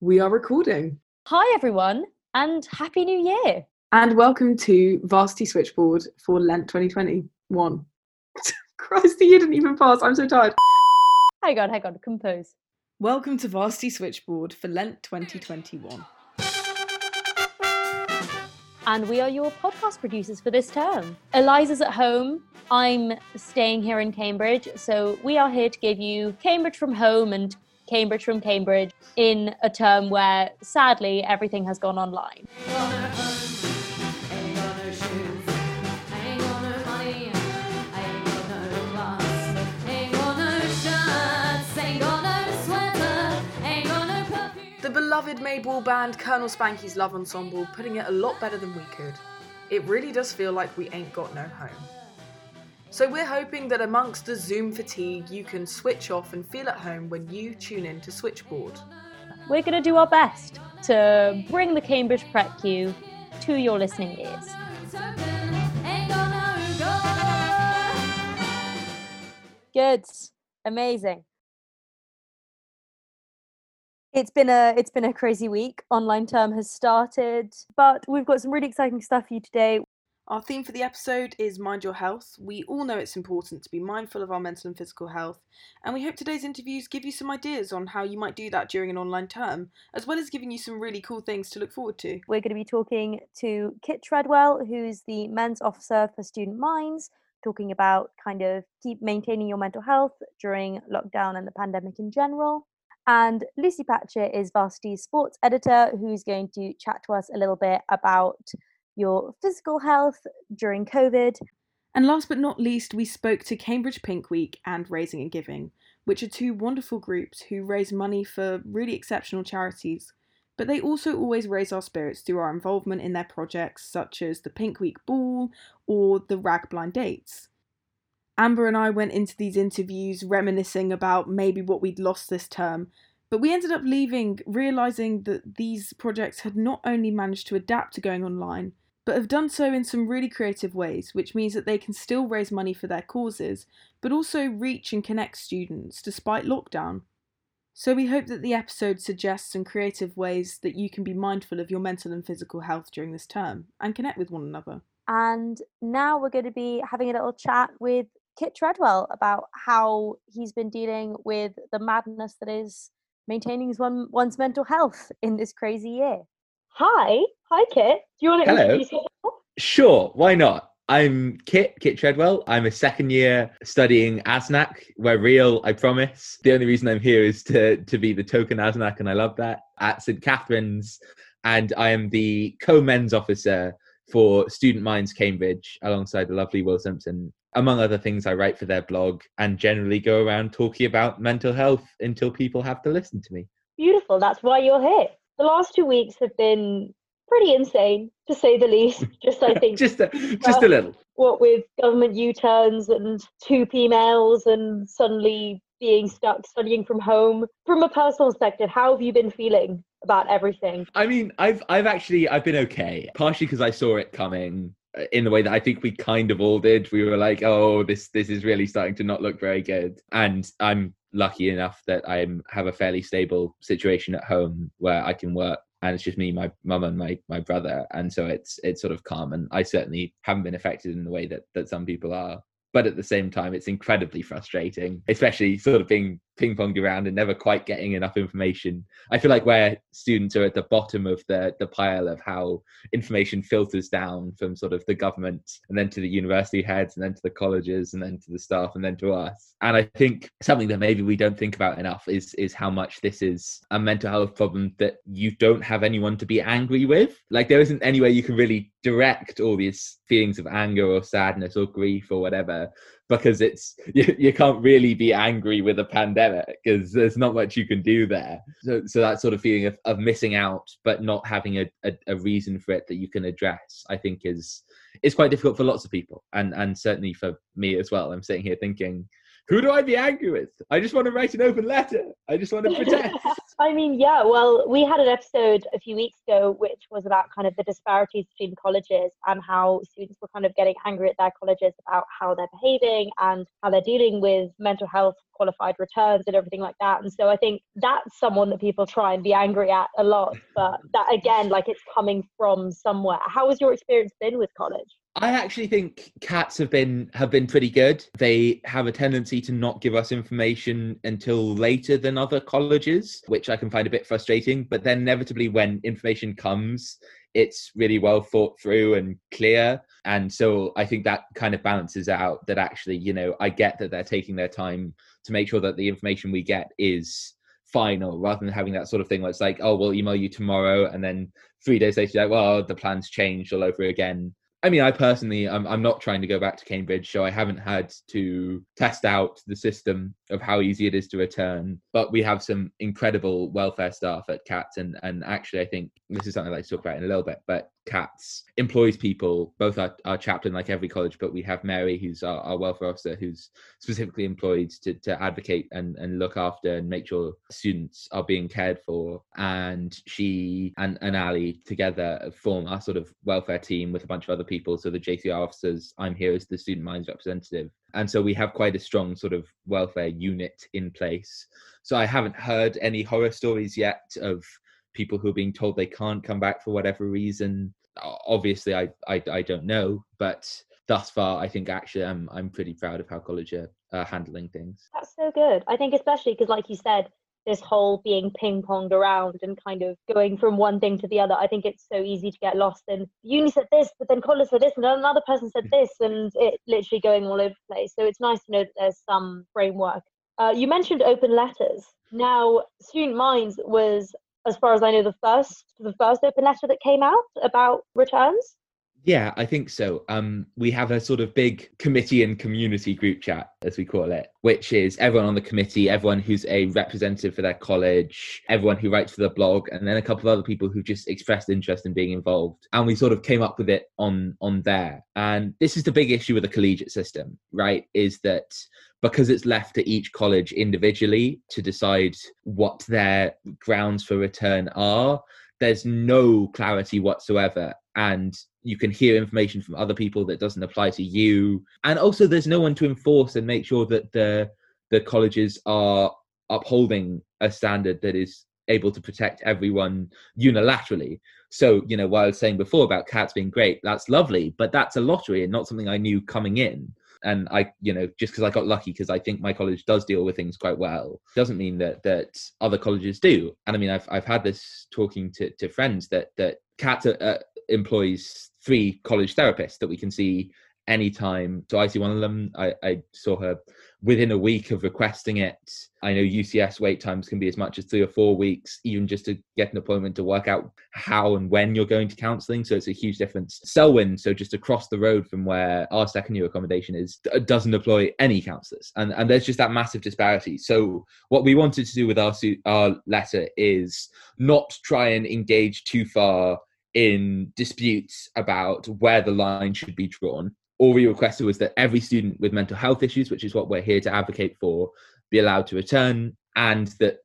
We are recording. Hi, everyone, and Happy New Year. And welcome to Varsity Switchboard for Lent 2021. Christ, the year didn't even pass. I'm so tired. Hang on, hang on, compose. Welcome to Varsity Switchboard for Lent 2021. And we are your podcast producers for this term. Eliza's at home. I'm staying here in Cambridge. So we are here to give you Cambridge from home and Cambridge from Cambridge in a term where sadly everything has gone online. The beloved Mayball band Colonel Spanky's Love Ensemble putting it a lot better than we could. It really does feel like we ain't got no home. So we're hoping that amongst the Zoom fatigue, you can switch off and feel at home when you tune in to Switchboard. We're going to do our best to bring the Cambridge Prep Queue to your listening ears. Good. Amazing. It's been a it's been a crazy week. Online term has started, but we've got some really exciting stuff for you today. Our theme for the episode is Mind Your Health. We all know it's important to be mindful of our mental and physical health, and we hope today's interviews give you some ideas on how you might do that during an online term, as well as giving you some really cool things to look forward to. We're going to be talking to Kit Treadwell, who's the men's officer for Student Minds, talking about kind of keep maintaining your mental health during lockdown and the pandemic in general. And Lucy Patchett is Varsity's sports editor, who's going to chat to us a little bit about your physical health during COVID. And last but not least, we spoke to Cambridge Pink Week and Raising and Giving, which are two wonderful groups who raise money for really exceptional charities. But they also always raise our spirits through our involvement in their projects, such as the Pink Week Ball or the Rag Blind Dates. Amber and I went into these interviews reminiscing about maybe what we'd lost this term, but we ended up leaving realizing that these projects had not only managed to adapt to going online, but have done so in some really creative ways, which means that they can still raise money for their causes, but also reach and connect students despite lockdown. So we hope that the episode suggests some creative ways that you can be mindful of your mental and physical health during this term and connect with one another. And now we're going to be having a little chat with Kit Treadwell about how he's been dealing with the madness that is maintaining one, one's mental health in this crazy year. Hi, hi Kit. Do you want to Hello. introduce yourself? Sure, why not? I'm Kit, Kit Treadwell. I'm a second year studying ASNAC. We're real, I promise. The only reason I'm here is to, to be the token ASNAC, and I love that, at St. Catharine's. And I am the co men's officer for Student Minds Cambridge alongside the lovely Will Simpson. Among other things, I write for their blog and generally go around talking about mental health until people have to listen to me. Beautiful. That's why you're here. The last two weeks have been pretty insane, to say the least. Just, I think, just a, just a little. what with government U-turns and two females and suddenly being stuck studying from home. From a personal perspective, how have you been feeling about everything? I mean, I've I've actually I've been okay, partially because I saw it coming uh, in the way that I think we kind of all did. We were like, oh, this this is really starting to not look very good, and I'm lucky enough that I have a fairly stable situation at home where I can work. And it's just me, my mum, and my my brother, and so it's it's sort of calm. And I certainly haven't been affected in the way that that some people are but at the same time it's incredibly frustrating especially sort of being ping ponged around and never quite getting enough information. I feel like where students are at the bottom of the the pile of how information filters down from sort of the government and then to the university heads and then to the colleges and then to the staff and then to us. And i think something that maybe we don't think about enough is is how much this is a mental health problem that you don't have anyone to be angry with. Like there isn't any way you can really direct all these feelings of anger or sadness or grief or whatever because it's you, you can't really be angry with a pandemic because there's not much you can do there so, so that sort of feeling of, of missing out but not having a, a, a reason for it that you can address i think is is quite difficult for lots of people and and certainly for me as well i'm sitting here thinking who do I be angry with? I just want to write an open letter. I just want to protest. I mean, yeah, well, we had an episode a few weeks ago which was about kind of the disparities between colleges and how students were kind of getting angry at their colleges about how they're behaving and how they're dealing with mental health qualified returns and everything like that. And so I think that's someone that people try and be angry at a lot. But that again, like it's coming from somewhere. How has your experience been with college? I actually think Catz have been have been pretty good. They have a tendency to not give us information until later than other colleges, which I can find a bit frustrating. But then inevitably when information comes, it's really well thought through and clear. And so I think that kind of balances out that actually, you know, I get that they're taking their time to make sure that the information we get is final rather than having that sort of thing where it's like, oh, we'll email you tomorrow. And then three days later, like, well, the plan's changed all over again. I mean, I personally, I'm, I'm not trying to go back to Cambridge, so I haven't had to test out the system of how easy it is to return. But we have some incredible welfare staff at Catz, and and actually, I think this is something I'd like to talk about in a little bit. But Catz employs people, both our, our chaplain, like every college, but we have Mary, who's our, our welfare officer, who's specifically employed to, to advocate and, and look after and make sure students are being cared for. And she and, and Ali together form our sort of welfare team with a bunch of other people. So the JCR officers, I'm here as the student minds representative. And so we have quite a strong sort of welfare unit in place. So I haven't heard any horror stories yet of people who are being told they can't come back for whatever reason obviously I, I i don't know but thus far i think actually i'm i'm pretty proud of how college are uh, handling things that's so good i think especially because like you said this whole being ping ponged around and kind of going from one thing to the other. I think it's so easy to get lost in uni said this, but then college said this, and another person said this, and it literally going all over the place. So it's nice to know that there's some framework. Uh, you mentioned open letters. Now, Student Minds was as far as I know, the first the first open letter that came out about returns. Yeah, I think so. Um, we have a sort of big committee and community group chat, as we call it, which is everyone on the committee, everyone who's a representative for their college, everyone who writes for the blog, and then a couple of other people who've just expressed interest in being involved. And we sort of came up with it on on there. And this is the big issue with the collegiate system, right? Is that because it's left to each college individually to decide what their grounds for return are, there's no clarity whatsoever. And you can hear information from other people that doesn't apply to you. And also, there's no one to enforce and make sure that the the colleges are upholding a standard that is able to protect everyone unilaterally. So, you know, what I was saying before about Catz being great, that's lovely, but that's a lottery and not something I knew coming in and i you know just because i got lucky because i think my college does deal with things quite well doesn't mean that that other colleges do and i mean i've, I've had this talking to, to friends that that Catz uh, employs three college therapists that we can see anytime so i see one of them i, I saw her within a week of requesting it. I know UCS wait times can be as much as three or four weeks, even just to get an appointment to work out how and when you're going to counselling. So it's a huge difference. Selwyn, so just across the road from where our second year accommodation is, doesn't employ any counsellors, and and there's just that massive disparity. So what we wanted to do with our our letter is not try and engage too far in disputes about where the line should be drawn all we requested was that every student with mental health issues, which is what we're here to advocate for, be allowed to return, and that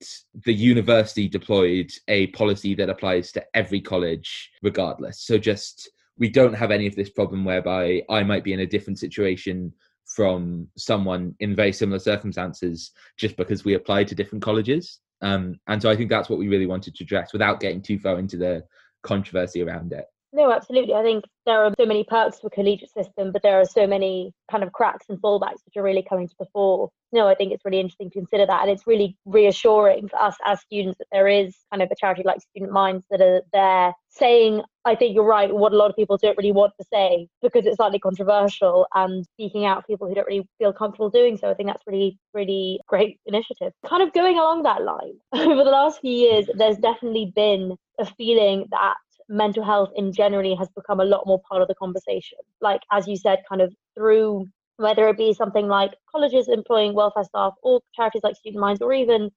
the university deployed a policy that applies to every college regardless. So just we don't have any of this problem whereby I might be in a different situation from someone in very similar circumstances just because we applied to different colleges. Um, and so I think that's what we really wanted to address without getting too far into the controversy around it. No, absolutely. I think there are so many perks to a collegiate system, but there are so many kind of cracks and fallbacks which are really coming to the fore. No, I think it's really interesting to consider that. And it's really reassuring for us as students that there is kind of a charity like Student Minds that are there saying, I think you're right, what a lot of people don't really want to say because it's slightly controversial and speaking out people who don't really feel comfortable doing so. I think that's really, really great initiative. Kind of going along that line, over the last few years, there's definitely been a feeling that mental health in generally has become a lot more part of the conversation. Like, as you said, kind of through whether it be something like colleges employing welfare staff or charities like Student Minds, or even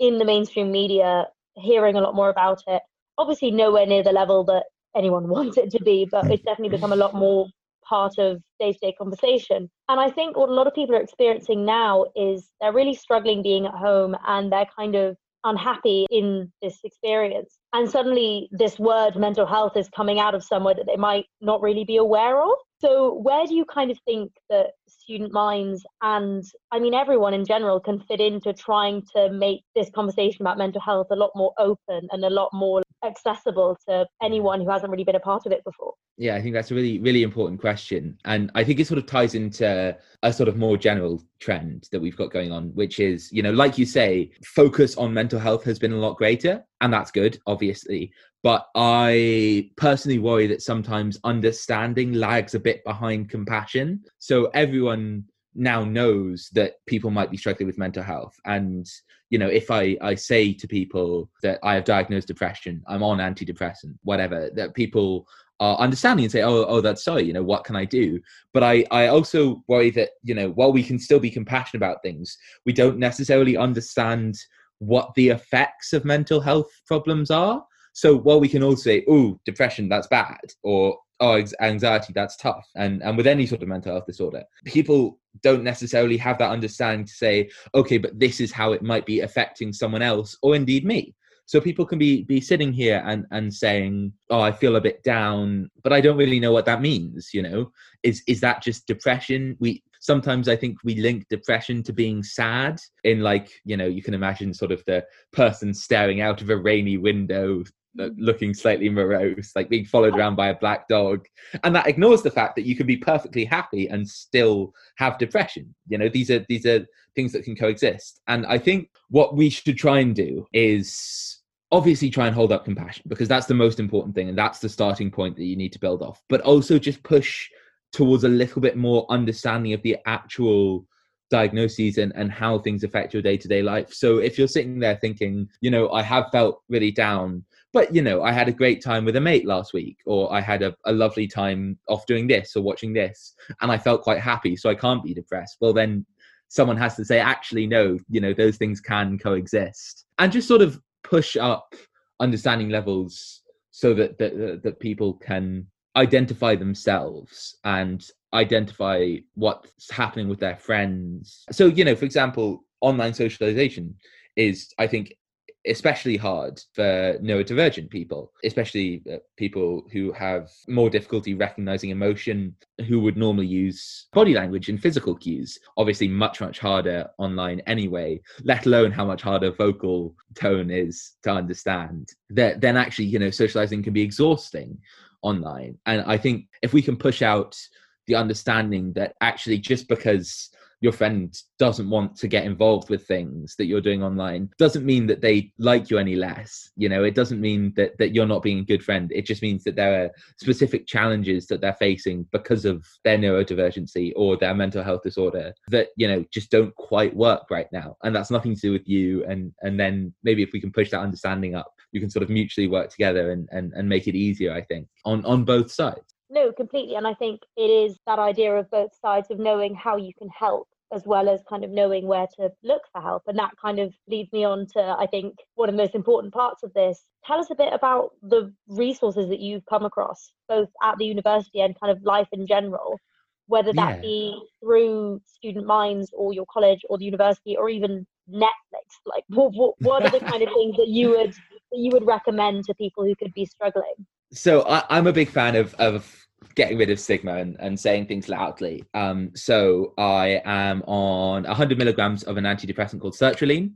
in the mainstream media, hearing a lot more about it. Obviously, nowhere near the level that anyone wants it to be, but it's definitely become a lot more part of day to day conversation. And I think what a lot of people are experiencing now is they're really struggling being at home and they're kind of unhappy in this experience. And suddenly, this word mental health is coming out of somewhere that they might not really be aware of. So, where do you kind of think that student minds and, I mean, everyone in general can fit into trying to make this conversation about mental health a lot more open and a lot more accessible to anyone who hasn't really been a part of it before? Yeah, I think that's a really, really important question. And I think it sort of ties into a sort of more general trend that we've got going on, which is, you know, like you say, focus on mental health has been a lot greater. And that's good, obviously. But I personally worry that sometimes understanding lags a bit behind compassion. So everyone now knows that people might be struggling with mental health. And you know if i i say to people that i have diagnosed depression i'm on antidepressant whatever that people are understanding and say oh oh that's sorry, you know what can i do? But i i also worry that you know while we can still be compassionate about things we don't necessarily understand what the effects of mental health problems are so while we can all say, "Oh, depression, that's bad," or "Oh, anxiety, that's tough," and and with any sort of mental health disorder, people don't necessarily have that understanding to say, "Okay, but this is how it might be affecting someone else, or indeed me." So people can be be sitting here and and saying, "Oh, I feel a bit down," but I don't really know what that means. You know, is is that just depression? We sometimes I think we link depression to being sad in like, you know, you can imagine sort of the person staring out of a rainy window uh, mm. looking slightly morose, like being followed around by a black dog. And that ignores the fact that you can be perfectly happy and still have depression. You know, these are these are things that can coexist. And I think what we should try and do is obviously try and hold up compassion because that's the most important thing and that's the starting point that you need to build off. But also just push towards a little bit more understanding of the actual diagnoses and, and how things affect your day-to-day life. So if you're sitting there thinking you know i have felt really down but you know i had a great time with a mate last week or i had a, a lovely time off doing this or watching this and i felt quite happy so i can't be depressed well then someone has to say actually no you know those things can coexist and just sort of push up understanding levels so that that, that people can identify themselves and identify what's happening with their friends. So, you know, for example, online socialization is, I think, especially hard for neurodivergent people, especially uh, people who have more difficulty recognizing emotion, who would normally use body language and physical cues. Obviously, much, much harder online anyway, let alone how much harder vocal tone is to understand. That then actually, you know, socializing can be exhausting online. And I think if we can push out the understanding that actually just because your friend doesn't want to get involved with things that you're doing online doesn't mean that they like you any less you know? It doesn't mean that that you're not being a good friend. It just means that there are specific challenges that they're facing because of their neurodivergency or their mental health disorder that you know just don't quite work right now. And that's nothing to do with you. And and then maybe if we can push that understanding up you can sort of mutually work together and and, and make it easier i think on on both sides no, completely. And I think it is that idea of both sides of knowing how you can help as well as kind of knowing where to look for help. And that kind of leads me on to, I think, one of the most important parts of this. Tell us a bit about the resources that you've come across, both at the university and kind of life in general, whether that yeah. be through Student Minds or your college or the university or even Netflix. Like, what, what, what are the kind of things that you would you would recommend to people who could be struggling? so I, am a big fan of of getting rid of stigma and, and saying things loudly. Um, so I am on 100 milligrams of an antidepressant called sertraline.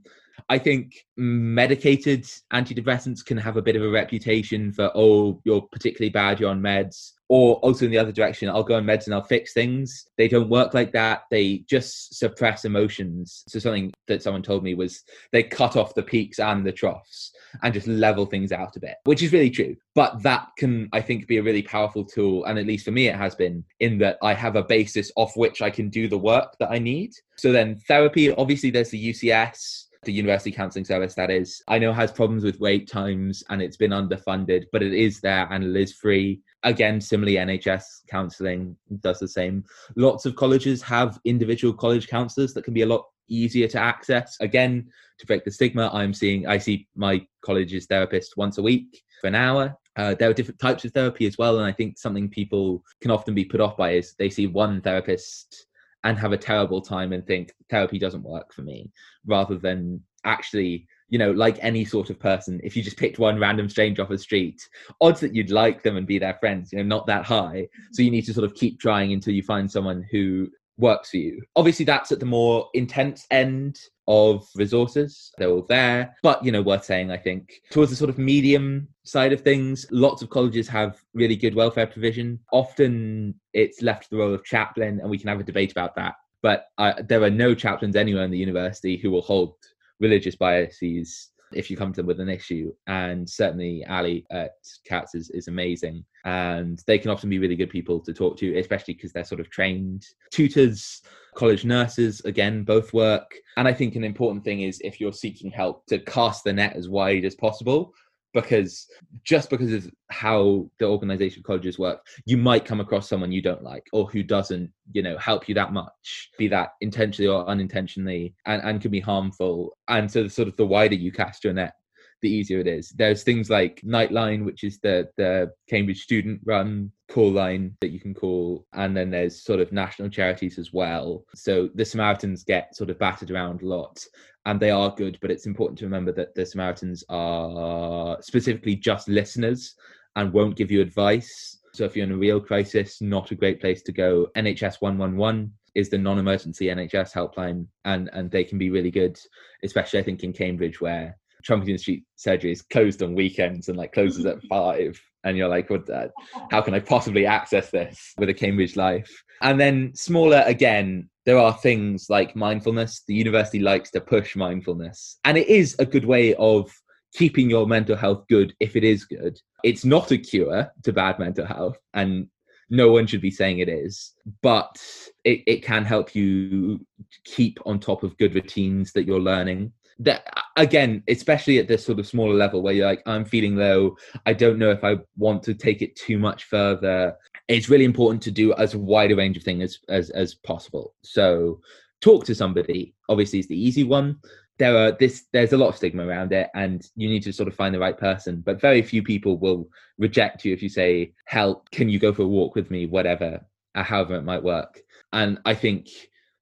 I think medicated antidepressants can have a bit of a reputation for, oh, you're particularly bad, you're on meds. Or also in the other direction, I'll go on meds and I'll fix things. They don't work like that. They just suppress emotions. So something that someone told me was they cut off the peaks and the troughs and just level things out a bit, which is really true. But that can, I think, be a really powerful tool. And at least for me, it has been in that I have a basis off which I can do the work that I need. So then therapy, obviously, there's the UCS the university counselling service that is. I know has problems with wait times and it's been underfunded but it is there and it is free. Again similarly nhs counselling does the same. Lots of colleges have individual college counsellors that can be a lot easier to access. Again to break the stigma i'm seeing i see my college's therapist once a week for an hour. Uh, there are different types of therapy as well and i think something people can often be put off by is they see one therapist and have a terrible time and think therapy doesn't work for me rather than actually you know, like any sort of person, if you just picked one random stranger off the street, odds that you'd like them and be their friends, you know, not that high. So you need to sort of keep trying until you find someone who works for you. Obviously, that's at the more intense end of resources. They're all there, but you know, worth saying, I think, towards the sort of medium side of things, lots of colleges have really good welfare provision. Often it's left to the role of chaplain, and we can have a debate about that. But uh, there are no chaplains anywhere in the university who will hold religious biases if you come to them with an issue. And certainly Ali at Catz is, is amazing. And they can often be really good people to talk to, especially because they're sort of trained tutors, college nurses, again, both work. And I think an important thing is if you're seeking help to cast the net as wide as possible because just because of how the organization of colleges work you might come across someone you don't like or who doesn't you know help you that much be that intentionally or unintentionally and, and can be harmful and so the sort of the wider you cast your net the easier it is. There's things like Nightline, which is the the Cambridge student run call line that you can call, and then there's sort of national charities as well. So the Samaritans get sort of battered around a lot, and they are good, but it's important to remember that the Samaritans are specifically just listeners and won't give you advice. So if you're in a real crisis, not a great place to go. NHS 111 is the non-emergency NHS helpline, and and they can be really good, especially I think in Cambridge where Trumpington Street surgery is closed on weekends and like closes at five, and you're like, what? The, how can I possibly access this with a Cambridge life? And then smaller again, there are things like mindfulness. The university likes to push mindfulness, and it is a good way of keeping your mental health good if it is good. It's not a cure to bad mental health, and no one should be saying it is, but it, it can help you keep on top of good routines that you're learning that again especially at this sort of smaller level where you're like i'm feeling low. I don't know if i want to take it too much further. It's really important to do as wide a range of things as as, as possible. So talk to somebody. Obviously is the easy one. There are this there's a lot of stigma around it and you need to sort of find the right person but very few people will reject you if you say help can you go for a walk with me? whatever uh, however it might work. And i think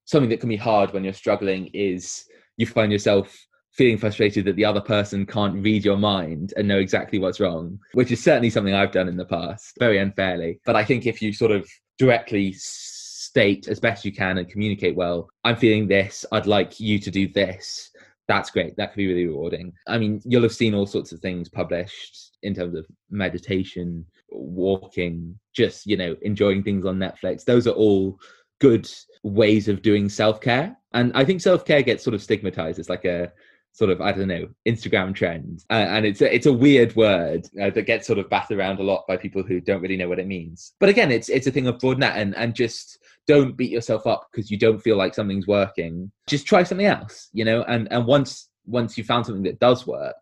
something that can be hard when you're struggling is you find yourself feeling frustrated that the other person can't read your mind and know exactly what's wrong, which is certainly something I've done in the past, very unfairly. But I think if you sort of directly state as best you can and communicate well, I'm feeling this, I'd like you to do this. That's great. That could be really rewarding. I mean, you'll have seen all sorts of things published in terms of meditation, walking, just, you know, enjoying things on Netflix. Those are all good ways of doing self care. And I think self care gets sort of stigmatized. It's like a sort of I don't know Instagram trend, uh, and it's a, it's a weird word uh, that gets sort of batted around a lot by people who don't really know what it means. But again, it's it's a thing of broaden that and and just don't beat yourself up because you don't feel like something's working. Just try something else, you know. And and once once you found something that does work,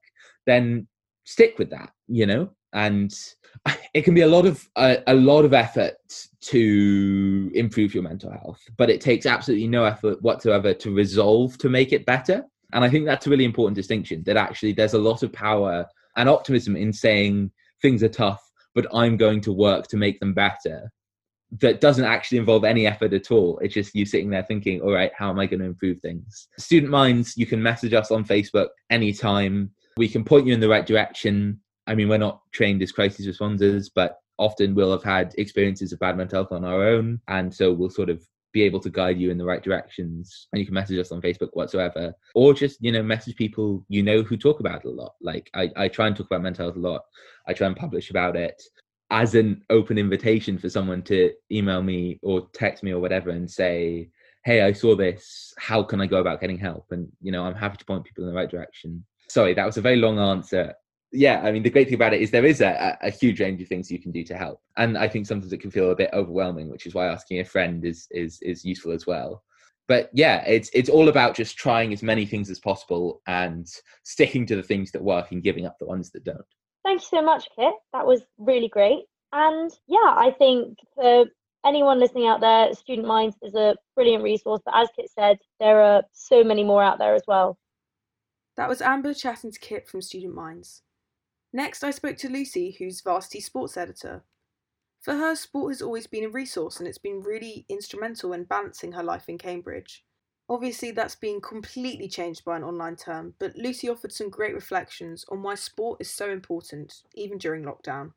then stick with that, you know. And it can be a lot of a, a lot of effort to improve your mental health, but it takes absolutely no effort whatsoever to resolve to make it better and I think that's a really important distinction that actually there's a lot of power and optimism in saying things are tough, but I'm going to work to make them better. That doesn't actually involve any effort at all. It's just you sitting there thinking, all right, how am I going to improve things? Student Minds, you can message us on Facebook anytime. We can point you in the right direction. I mean, we're not trained as crisis responders, but often we'll have had experiences of bad mental health on our own. And so we'll sort of be able to guide you in the right directions and you can message us on facebook whatsoever or just you know message people you know who talk about it a lot. Like i, I try and talk about mental health a lot. I try and publish about it as an open invitation for someone to email me or text me or whatever and say hey i saw this. How can i go about getting help? And you know i'm happy to point people in the right direction. Sorry that was a very long answer yeah, I mean, the great thing about it is there is a, a, huge range of things you can do to help, and I think sometimes it can feel a bit overwhelming, which is why asking a friend is is is useful as well. But yeah, it's it's all about just trying as many things as possible and sticking to the things that work and giving up the ones that don't. Thank you so much, Kit. That was really great. And yeah, I think for anyone listening out there, Student Minds is a brilliant resource. But as Kit said, there are so many more out there as well. That was Amber chatting to Kit from Student Minds. Next, I spoke to Lucy, who's Varsity Sports Editor. For her, sport has always been a resource and it's been really instrumental in balancing her life in Cambridge. Obviously, that's been completely changed by an online term, but Lucy offered some great reflections on why sport is so important, even during lockdown.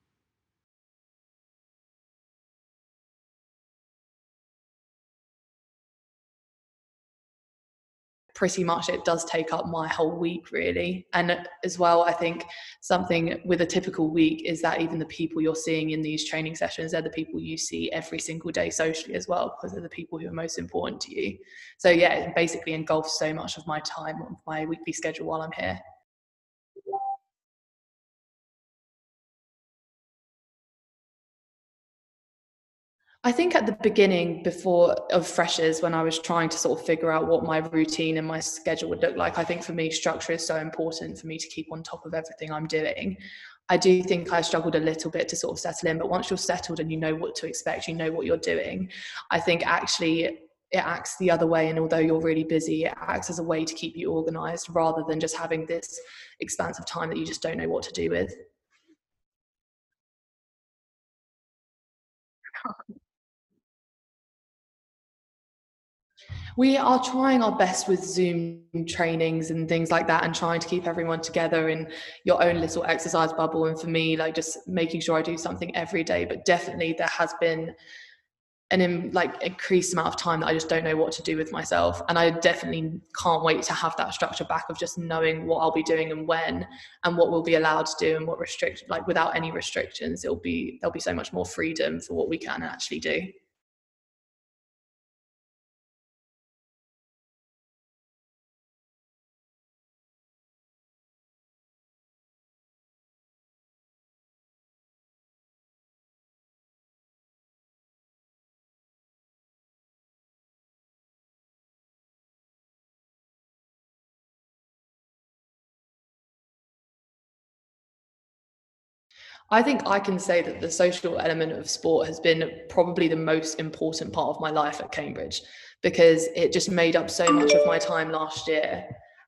Pretty much it does take up my whole week really. And as well i think something with a typical week is that even the people you're seeing in these training sessions they're the people you see every single day socially as well because they're the people who are most important to you. So yeah it basically engulfs so much of my time of my weekly schedule while i'm here I think at the beginning, before of freshers, when I was trying to sort of figure out what my routine and my schedule would look like, I think for me, structure is so important for me to keep on top of everything I'm doing. I do think I struggled a little bit to sort of settle in, but once you're settled and you know what to expect, you know what you're doing, I think actually it acts the other way. And although you're really busy, it acts as a way to keep you organized rather than just having this expanse of time that you just don't know what to do with. We are trying our best with Zoom trainings and things like that and trying to keep everyone together in your own little exercise bubble. And for me, like just making sure I do something every day. But definitely there has been an in, like increased amount of time that I just don't know what to do with myself. And I definitely can't wait to have that structure back of just knowing what I'll be doing and when and what we'll be allowed to do and what restrict like without any restrictions. It'll be there'll be so much more freedom for what we can actually do. I think I can say that the social element of sport has been probably the most important part of my life at Cambridge because it just made up so much of my time last year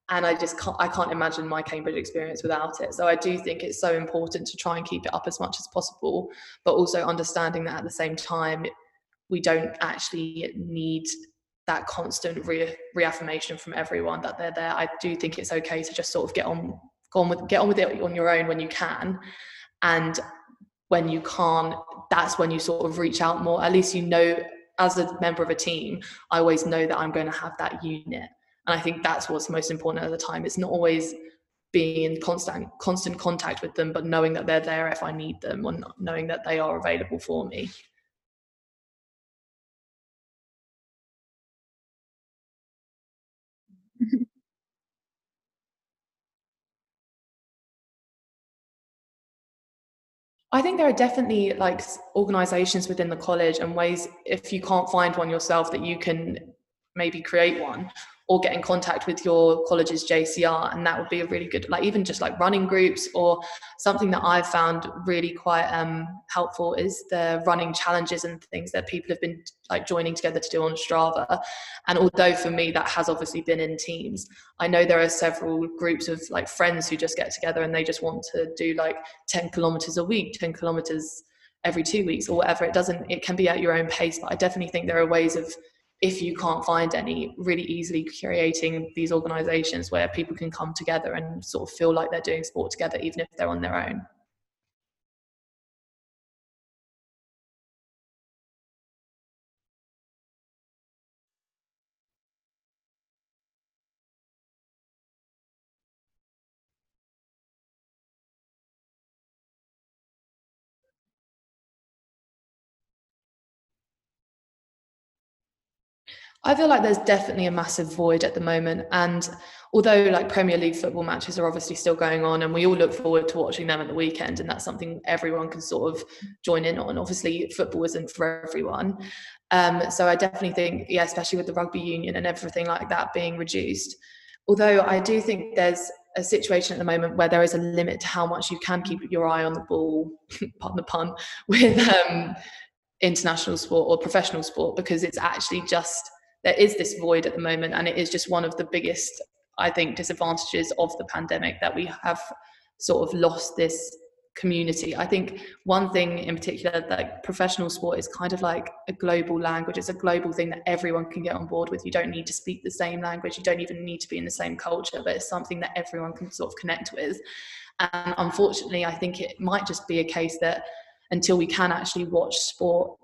and I just can't I can't imagine my Cambridge experience without it. So I do think it's so important to try and keep it up as much as possible, but also understanding that at the same time we don't actually need that constant re- reaffirmation from everyone that they're there. I do think it's okay to just sort of get on go on with get on with it on your own when you can and when you can't that's when you sort of reach out more. At least you know as a member of a team i always know that i'm going to have that unit. And i think that's what's most important at the time. It's not always being in constant constant contact with them but knowing that they're there if i need them and knowing that they are available for me I think there are definitely like organizations within the college and ways if you can't find one yourself that you can maybe create one or get in contact with your college's JCR and that would be a really good like even just like running groups or something that I've found really quite um, helpful is the running challenges and things that people have been like joining together to do on Strava. And although for me that has obviously been in teams I know there are several groups of like friends who just get together and they just want to do like 10 kilometers a week 10 kilometers every two weeks or whatever. It doesn't it can be at your own pace but I definitely think there are ways of if you can't find any, really easily creating these organizations where people can come together and sort of feel like they're doing sport together, even if they're on their own. I feel like there's definitely a massive void at the moment. And although like Premier League football matches are obviously still going on and we all look forward to watching them at the weekend and that's something everyone can sort of join in on. Obviously football isn't for everyone. Um, so I definitely think, yeah, especially with the rugby union and everything like that being reduced. Although I do think there's a situation at the moment where there is a limit to how much you can keep your eye on the ball, pardon the pun, with um, international sport or professional sport because it's actually just there is this void at the moment, and it is just one of the biggest, I think, disadvantages of the pandemic that we have sort of lost this community. I think one thing in particular that professional sport is kind of like a global language. It's a global thing that everyone can get on board with. You don't need to speak the same language. You don't even need to be in the same culture, but it's something that everyone can sort of connect with. And unfortunately, I think it might just be a case that until we can actually watch sport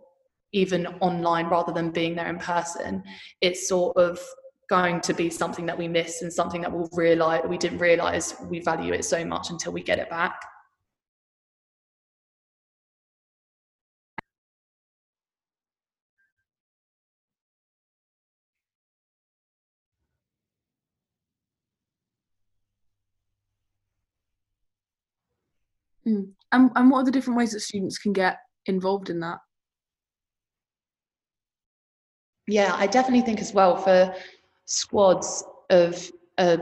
even online rather than being there in person, it's sort of going to be something that we miss and something that we'll realize we didn't realize we value it so much until we get it back. Mm. And, and what are the different ways that students can get involved in that? Yeah, I definitely think as well for squads of a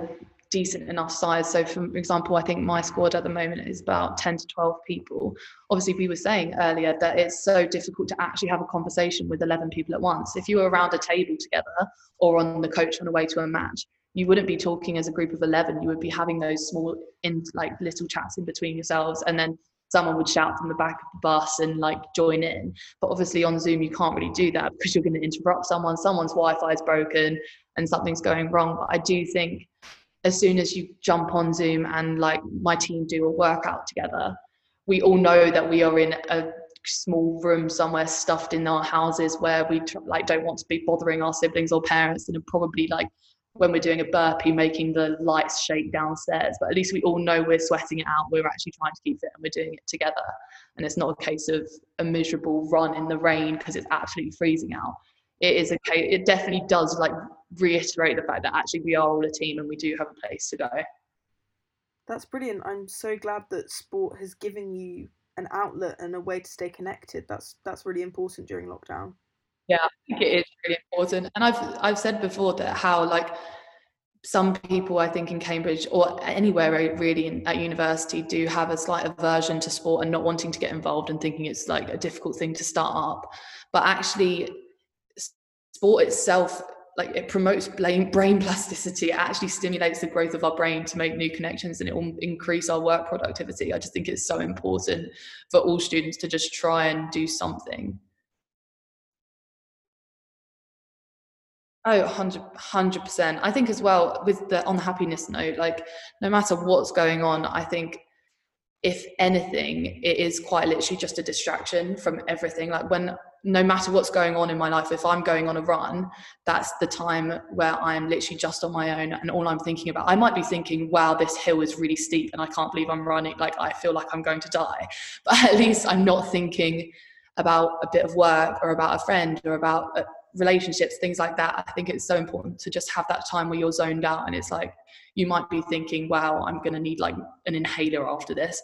decent enough size. So, for example, I think my squad at the moment is about 10 to 12 people. Obviously, we were saying earlier that it's so difficult to actually have a conversation with 11 people at once. If you were around a table together or on the coach on the way to a match, you wouldn't be talking as a group of 11 you would be having those small in like little chats in between yourselves and then someone would shout from the back of the bus and like join in. But obviously on zoom you can't really do that because you're going to interrupt someone someone's wi-fi is broken and something's going wrong. But i do think as soon as you jump on zoom and like my team do a workout together we all know that we are in a small room somewhere stuffed in our houses where we like don't want to be bothering our siblings or parents and are probably like when we're doing a burpee making the lights shake downstairs but at least we all know we're sweating it out we're actually trying to keep fit and we're doing it together. And it's not a case of a miserable run in the rain because it's absolutely freezing out. It is a case it definitely does like reiterate the fact that actually we are all a team and we do have a place to go. That's brilliant. I'm so glad that sport has given you an outlet and a way to stay connected. That's that's really important during lockdown yeah i think it is really important. And i've i've said before that how like some people i think in cambridge or anywhere really in, at university do have a slight aversion to sport and not wanting to get involved and thinking it's like a difficult thing to start up. But actually sport itself like it promotes brain, brain plasticity. It actually stimulates the growth of our brain to make new connections and it will increase our work productivity. I just think it's so important for all students to just try and do something Oh, 100 percent. I think as well with the on the happiness note, like no matter what's going on, I think if anything, it is quite literally just a distraction from everything. Like when no matter what's going on in my life, if I'm going on a run, that's the time where I'm literally just on my own and all I'm thinking about. I might be thinking, wow, this hill is really steep and I can't believe I'm running. Like I feel like I'm going to die. But at least I'm not thinking about a bit of work or about a friend or about relationships, things like that. I think it's so important to just have that time where you're zoned out and it's like you might be thinking, wow, I'm going to need like an inhaler after this,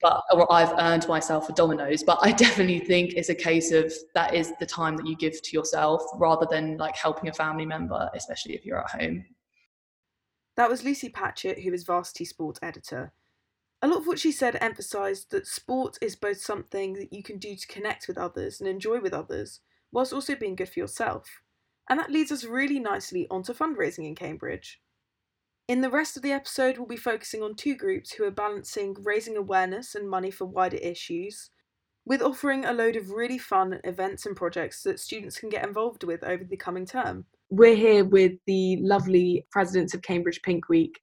but or I've earned myself a Domino's. But I definitely think it's a case of that is the time that you give to yourself rather than like helping a family member, especially if you're at home. That was Lucy Patchett, who is Varsity Sports Editor. A lot of what she said emphasised that sport is both something that you can do to connect with others and enjoy with others, whilst also being good for yourself. And that leads us really nicely onto fundraising in Cambridge. In the rest of the episode, we'll be focusing on two groups who are balancing raising awareness and money for wider issues, with offering a load of really fun events and projects that students can get involved with over the coming term. We're here with the lovely presidents of Cambridge Pink Week,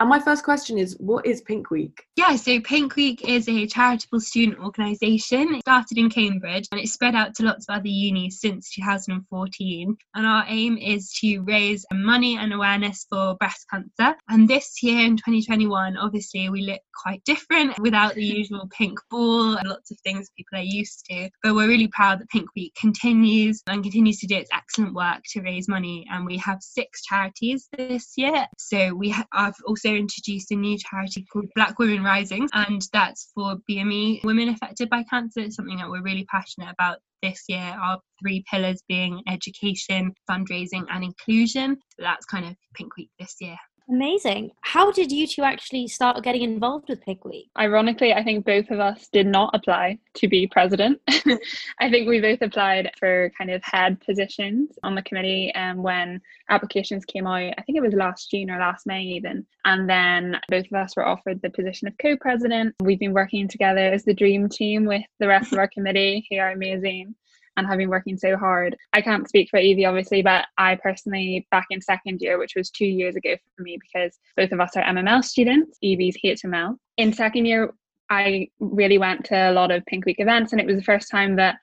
and my first question is what is Pink Week? Yeah, so Pink Week is a charitable student organisation. It started in Cambridge and it's spread out to lots of other unis since 2014. And our aim is to raise money and awareness for breast cancer. And this year in 2021, obviously, we look quite different without the usual pink ball and lots of things people are used to. But we're really proud that Pink Week continues and continues to do its excellent work to raise money. And we have six charities this year. So we have also also introduced a new charity called Black Women Rising, and that's for BME women affected by cancer. It's something that we're really passionate about this year. Our three pillars being education, fundraising, and inclusion. So that's kind of Pink Week this year. Amazing. How did you two actually start getting involved with Pink Week? Ironically, I think both of us did not apply to be president. I think we both applied for kind of head positions on the committee um, when applications came out. I think it was last June or last May, even. And then both of us were offered the position of co president. We've been working together as the dream team with the rest of our committee, who are amazing and have been working so hard. I can't speak for Evie, obviously, but I personally, back in second year, which was two years ago for me, because both of us are MML students, Evie's HML. In second year, I really went to a lot of Pink Week events, and it was the first time that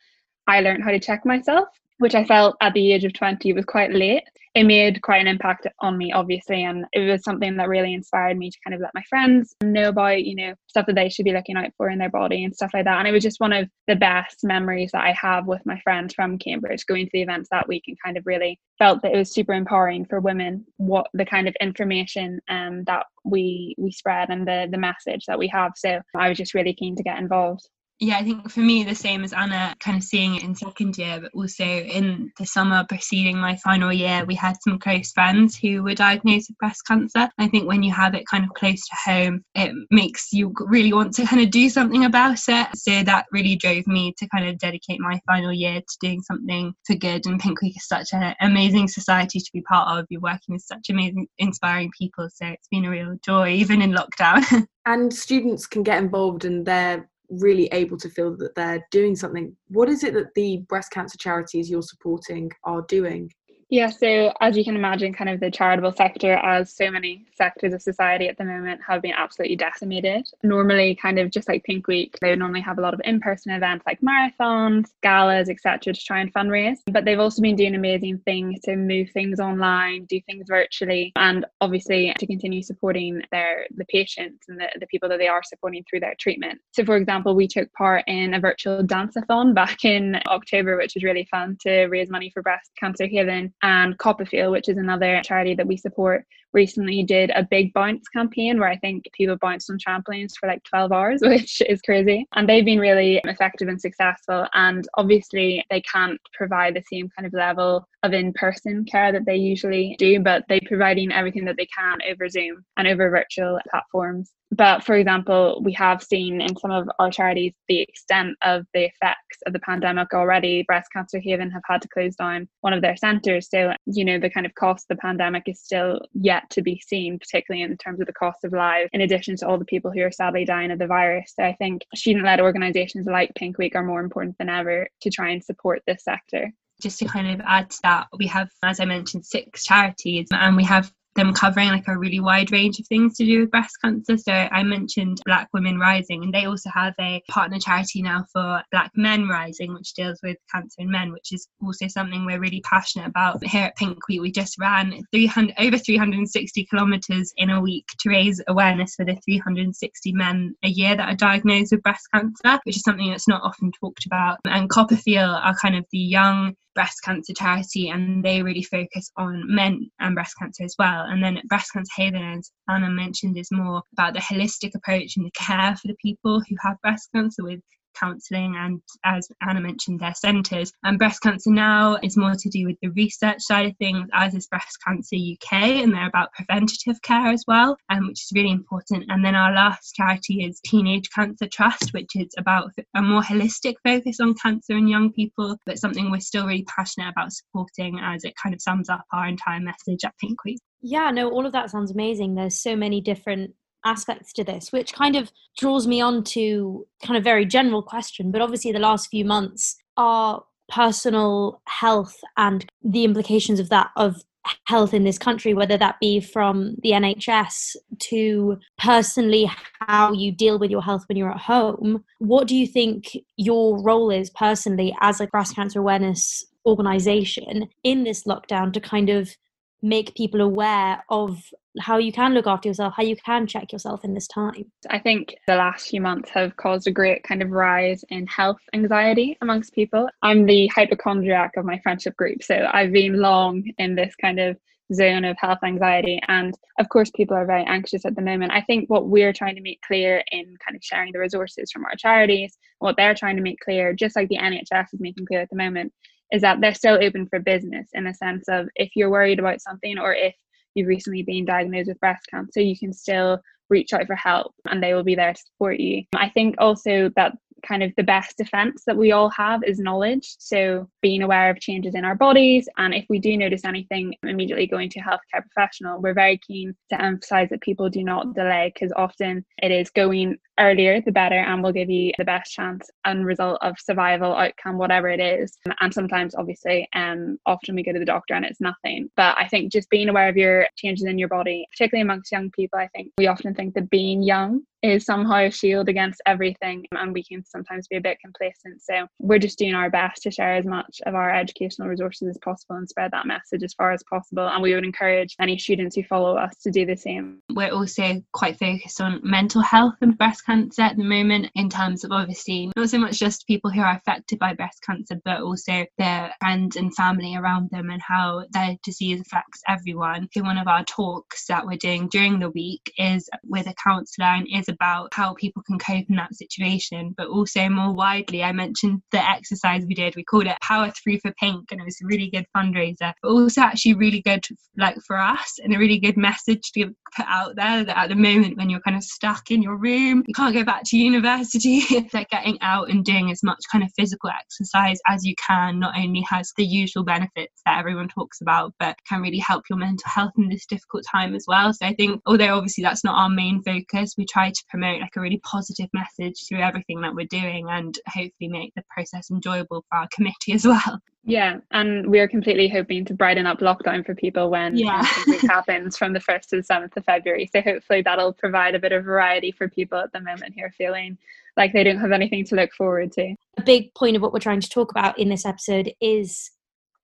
I learned how to check myself, which I felt at the age of 20 was quite late it made quite an impact on me obviously and it was something that really inspired me to kind of let my friends know about you know stuff that they should be looking out for in their body and stuff like that and it was just one of the best memories that i have with my friends from cambridge going to the events that week and kind of really felt that it was super empowering for women what the kind of information um, that we we spread and the the message that we have so i was just really keen to get involved yeah, I think for me, the same as Anna, kind of seeing it in second year, but also in the summer preceding my final year, we had some close friends who were diagnosed with breast cancer. I think when you have it kind of close to home, it makes you really want to kind of do something about it. So that really drove me to kind of dedicate my final year to doing something for good. And Pink Week is such an amazing society to be part of. You're working with such amazing, inspiring people. So it's been a real joy, even in lockdown. and students can get involved and they're really able to feel that they're doing something. What is it that the breast cancer charities you're supporting are doing? Yeah, so as you can imagine, kind of the charitable sector, as so many sectors of society at the moment, have been absolutely decimated. Normally, kind of just like Pink Week, they would normally have a lot of in person events like marathons, galas, etc., to try and fundraise. But they've also been doing amazing things to move things online, do things virtually, and obviously to continue supporting their the patients and the, the people that they are supporting through their treatment. So, for example, we took part in a virtual dance-a-thon back in October, which was really fun to raise money for Breast Cancer Haven and CoppaFeel, which is another charity that we support, recently did a big bounce campaign where I think people bounced on trampolines for like 12 hours, which is crazy. And they've been really effective and successful. And obviously, they can't provide the same kind of level of in person care that they usually do, but they're providing everything that they can over Zoom and over virtual platforms. But for example, we have seen in some of our charities the extent of the effects of the pandemic already. Breast Cancer Haven have had to close down one of their centres. So, you know, the kind of cost of the pandemic is still yet to be seen, particularly in terms of the cost of lives, in addition to all the people who are sadly dying of the virus. So I think student led organisations like Pink Week are more important than ever to try and support this sector just to kind of add to that, we have, as I mentioned, six charities, and we have them covering like a really wide range of things to do with breast cancer. So I mentioned Black Women Rising, and they also have a partner charity now for Black Men Rising, which deals with cancer in men, which is also something we're really passionate about. Here at Pink Week, we just ran 300 over 360 kilometers in a week to raise awareness for the 360 men a year that are diagnosed with breast cancer, which is something that's not often talked about. And CoppaFeel are kind of the young breast cancer charity and they really focus on men and breast cancer as well. And then Breast Cancer Haven, as Anna mentioned, is more about the holistic approach and the care for the people who have breast cancer with counselling and, as Anna mentioned, their centres. And breast cancer now is more to do with the research side of things, as is Breast Cancer UK, and they're about preventative care as well, um, which is really important. And then our last charity is Teenage Cancer Trust, which is about a more holistic focus on cancer in young people, but something we're still really passionate about supporting as it kind of sums up our entire message at Pink Week. Yeah, no, all of that sounds amazing. There's so many different aspects to this, which kind of draws me on to kind of very general question. But obviously, the last few months are personal health and the implications of that of health in this country, whether that be from the NHS to personally how you deal with your health when you're at home. What do you think your role is personally as a breast cancer awareness organization in this lockdown to kind of make people aware of how you can look after yourself, how you can check yourself in this time. I think the last few months have caused a great kind of rise in health anxiety amongst people. I'm the hypochondriac of my friendship group, so I've been long in this kind of zone of health anxiety and of course people are very anxious at the moment i think what we're trying to make clear in kind of sharing the resources from our charities what they're trying to make clear just like the nhs is making clear at the moment is that they're still open for business in the sense of if you're worried about something or if you've recently been diagnosed with breast cancer, you can still reach out for help and they will be there to support you. I think also that kind of the best defense that we all have is knowledge. So being aware of changes in our bodies. And if we do notice anything, immediately going to a healthcare professional. We're very keen to emphasize that people do not delay because often it is going earlier the better and will give you the best chance and result of survival outcome whatever it is. And sometimes obviously um often we go to the doctor and it's nothing. But i think just being aware of your changes in your body particularly amongst young people i think we often think that being young is somehow a shield against everything and we can sometimes be a bit complacent. So we're just doing our best to share as much of our educational resources as possible and spread that message as far as possible. And we would encourage any students who follow us to do the same. We're also quite focused on mental health and breast cancer at the moment in terms of obviously not so much just people who are affected by breast cancer but also their friends and family around them and how their disease affects everyone so one of our talks that we're doing during the week is with a counsellor and is about how people can cope in that situation, but also more widely. I mentioned the exercise we did. We called it Power Through for Pink, and it was a really good fundraiser, but also actually really good, like for us, and a really good message to put out there that at the moment when you're kind of stuck in your room, can't go back to university, that getting out and doing as much kind of physical exercise as you can not only has the usual benefits that everyone talks about, but can really help your mental health in this difficult time as well. So I think, although obviously that's not our main focus, we try to promote like a really positive message through everything that we're doing and hopefully make the process enjoyable for our committee as well. Yeah, and we're completely hoping to brighten up lockdown for people when yeah. it happens from the 1st to the 7th of February. So hopefully that'll provide a bit of variety for people at the moment who are feeling like they don't have anything to look forward to. A big point of what we're trying to talk about in this episode is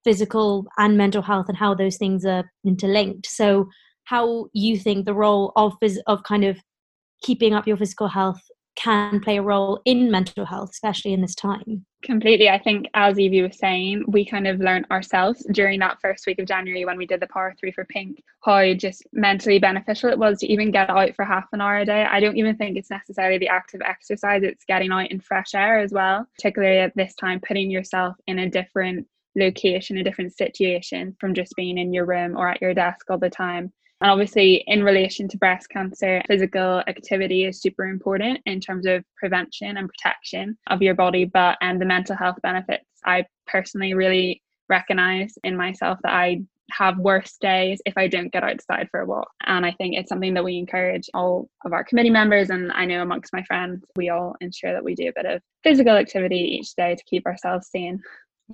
physical and mental health and how those things are interlinked. So how you think the role of phys- of kind of keeping up your physical health can play a role in mental health, especially in this time. Completely. I think, as Evie was saying, we kind of learned ourselves during that first week of January when we did the Power Through for Pink how just mentally beneficial it was to even get out for half an hour a day. I don't even think it's necessarily the active exercise, it's getting out in fresh air as well, particularly at this time, putting yourself in a different location, a different situation from just being in your room or at your desk all the time. And obviously, in relation to breast cancer, physical activity is super important in terms of prevention and protection of your body. But and the mental health benefits, I personally really recognize in myself that I have worse days if I don't get outside for a walk. And I think it's something that we encourage all of our committee members. And I know amongst my friends, we all ensure that we do a bit of physical activity each day to keep ourselves sane.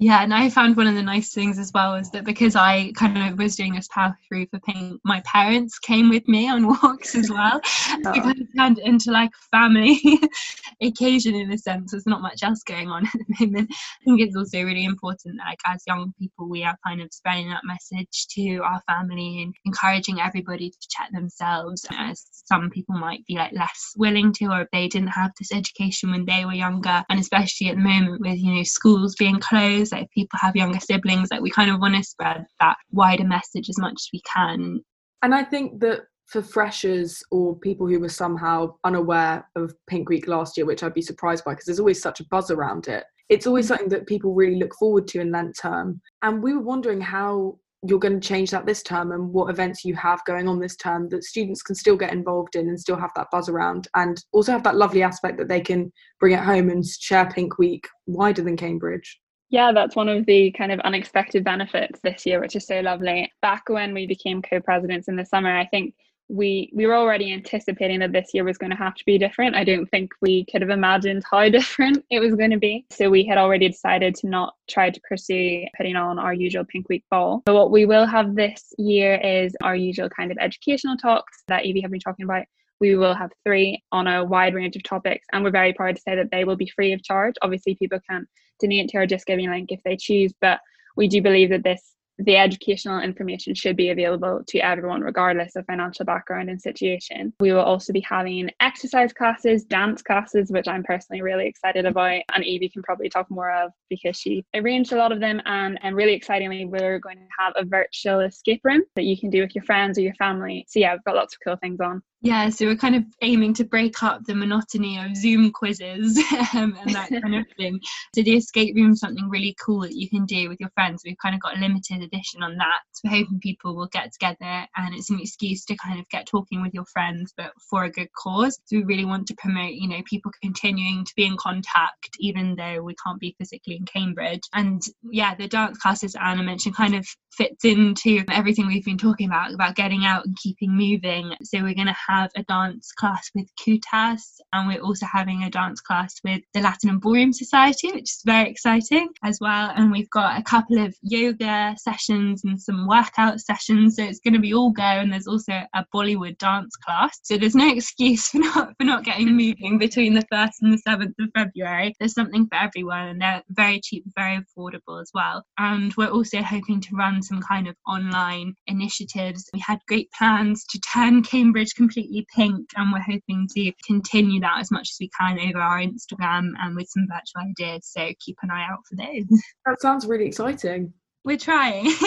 Yeah, and I found one of the nice things as well is that because I kind of was doing this power through for pink, my parents came with me on walks as well. Oh. It kind of turned into like family occasion in a sense. There's not much else going on at the moment. I think it's also really important that like as young people we are kind of spreading that message to our family and encouraging everybody to check themselves as some people might be like less willing to or if they didn't have this education when they were younger and especially at the moment with you know schools being closed like if people have younger siblings like we kind of want to spread that wider message as much as we can. And i think that for freshers or people who were somehow unaware of pink week last year which i'd be surprised by because there's always such a buzz around it it's always mm. something that people really look forward to in Lent term. And we were wondering how you're going to change that this term and what events you have going on this term that students can still get involved in and still have that buzz around and also have that lovely aspect that they can bring it home and share pink week wider than cambridge yeah, that's one of the kind of unexpected benefits this year, which is so lovely. Back when we became co-presidents in the summer, I think we we were already anticipating that this year was going to have to be different. I don't think we could have imagined how different it was going to be. So we had already decided to not try to pursue putting on our usual Pink Week ball. But what we will have this year is our usual kind of educational talks that Evie have been talking about we will have three on a wide range of topics and we're very proud to say that they will be free of charge. Obviously people can donate to our JustGiving link if they choose but we do believe that this the educational information should be available to everyone regardless of financial background and situation. We will also be having exercise classes dance classes which i'm personally really excited about and evie can probably talk more of because she arranged a lot of them and, and really excitingly we're going to have a virtual escape room that you can do with your friends or your family. So yeah we've got lots of cool things on Yeah, so we're kind of aiming to break up the monotony of Zoom quizzes um, and that kind of thing. So the escape room is something really cool that you can do with your friends. We've kind of got a limited edition on that. So we're hoping people will get together and it's an excuse to kind of get talking with your friends, but for a good cause. So we really want to promote, you know, people continuing to be in contact even though we can't be physically in Cambridge. And yeah, the dance classes Anna mentioned kind of fits into everything we've been talking about about getting out and keeping moving. So we're going to have a dance class with KUTAS and we're also having a dance class with the Latin and Ballroom Society, which is very exciting as well. And we've got a couple of yoga sessions and some workout sessions. So it's going to be all go. And there's also a Bollywood dance class. So there's no excuse for not for not getting moving between the first and the seventh of February. There's something for everyone, and they're very cheap, very affordable as well. And we're also hoping to run some kind of online initiatives. We had great plans to turn Cambridge completely pink, and we're hoping to continue that as much as we can over our Instagram and with some virtual ideas. So keep an eye out for those. That sounds really exciting. We're trying.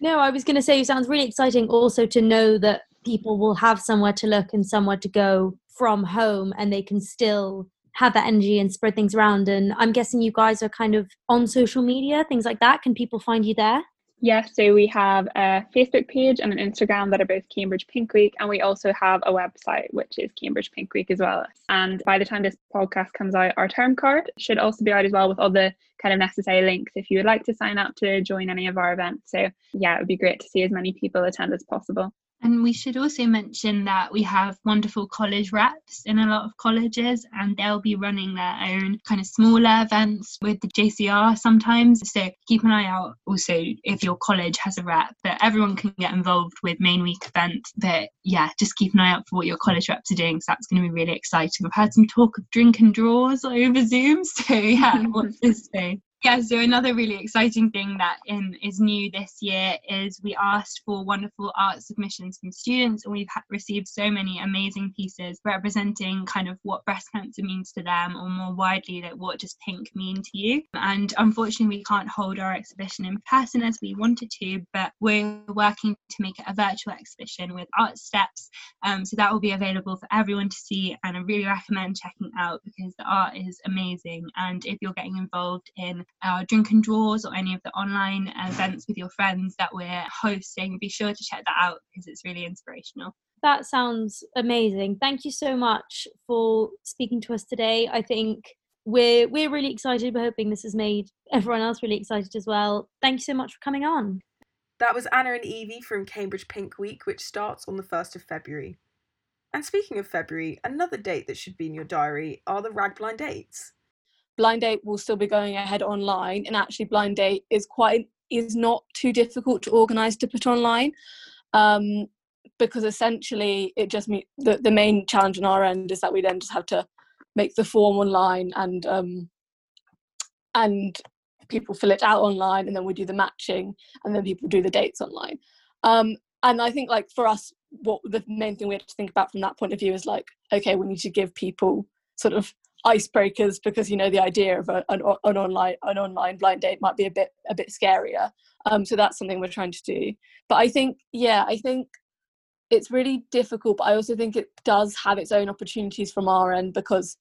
No, I was going to say it sounds really exciting also to know that people will have somewhere to look and somewhere to go from home and they can still have that energy and spread things around. And I'm guessing you guys are kind of on social media, things like that. Can people find you there? Yeah, so we have a Facebook page and an Instagram that are both Cambridge Pink Week, and we also have a website which is Cambridge Pink Week as well. And by the time this podcast comes out, our term card should also be out as well with all the kind of necessary links if you would like to sign up to join any of our events. So yeah, it would be great to see as many people attend as possible. And we should also mention that we have wonderful college reps in a lot of colleges, and they'll be running their own kind of smaller events with the JCR sometimes. So keep an eye out also if your college has a rep. But everyone can get involved with main week events. But yeah, just keep an eye out for what your college reps are doing. So that's going to be really exciting. I've heard some talk of drink and draws over Zoom. So yeah, watch this space. Yeah, so another really exciting thing that in, is new this year is we asked for wonderful art submissions from students, and we've ha- received so many amazing pieces representing kind of what breast cancer means to them, or more widely, like what does pink mean to you. And unfortunately, we can't hold our exhibition in person as we wanted to, but we're working to make it a virtual exhibition with Artsteps. Um, so that will be available for everyone to see, and I really recommend checking out because the art is amazing. And if you're getting involved in our drink and draws or any of the online events with your friends that we're hosting, be sure to check that out because it's really inspirational. That sounds amazing. Thank you so much for speaking to us today. I think we're we're really excited. We're hoping this has made everyone else really excited as well. Thank you so much for coming on. That was Anna and Evie from Cambridge Pink Week, which starts on the 1st of February. And speaking of February, another date that should be in your diary are the RAG Blind dates. Blind date will still be going ahead online and actually blind date is quite is not too difficult to organize to put online um, because essentially it just means the, the main challenge on our end is that we then just have to make the form online and um, and people fill it out online and then we do the matching and then people do the dates online. Um, and i think like for us what the main thing we have to think about from that point of view is like okay we need to give people sort of icebreakers because you know the idea of a, an, an online an online blind date might be a bit a bit scarier. Um, so that's something we're trying to do. But i think yeah i think it's really difficult but i also think it does have its own opportunities from our end because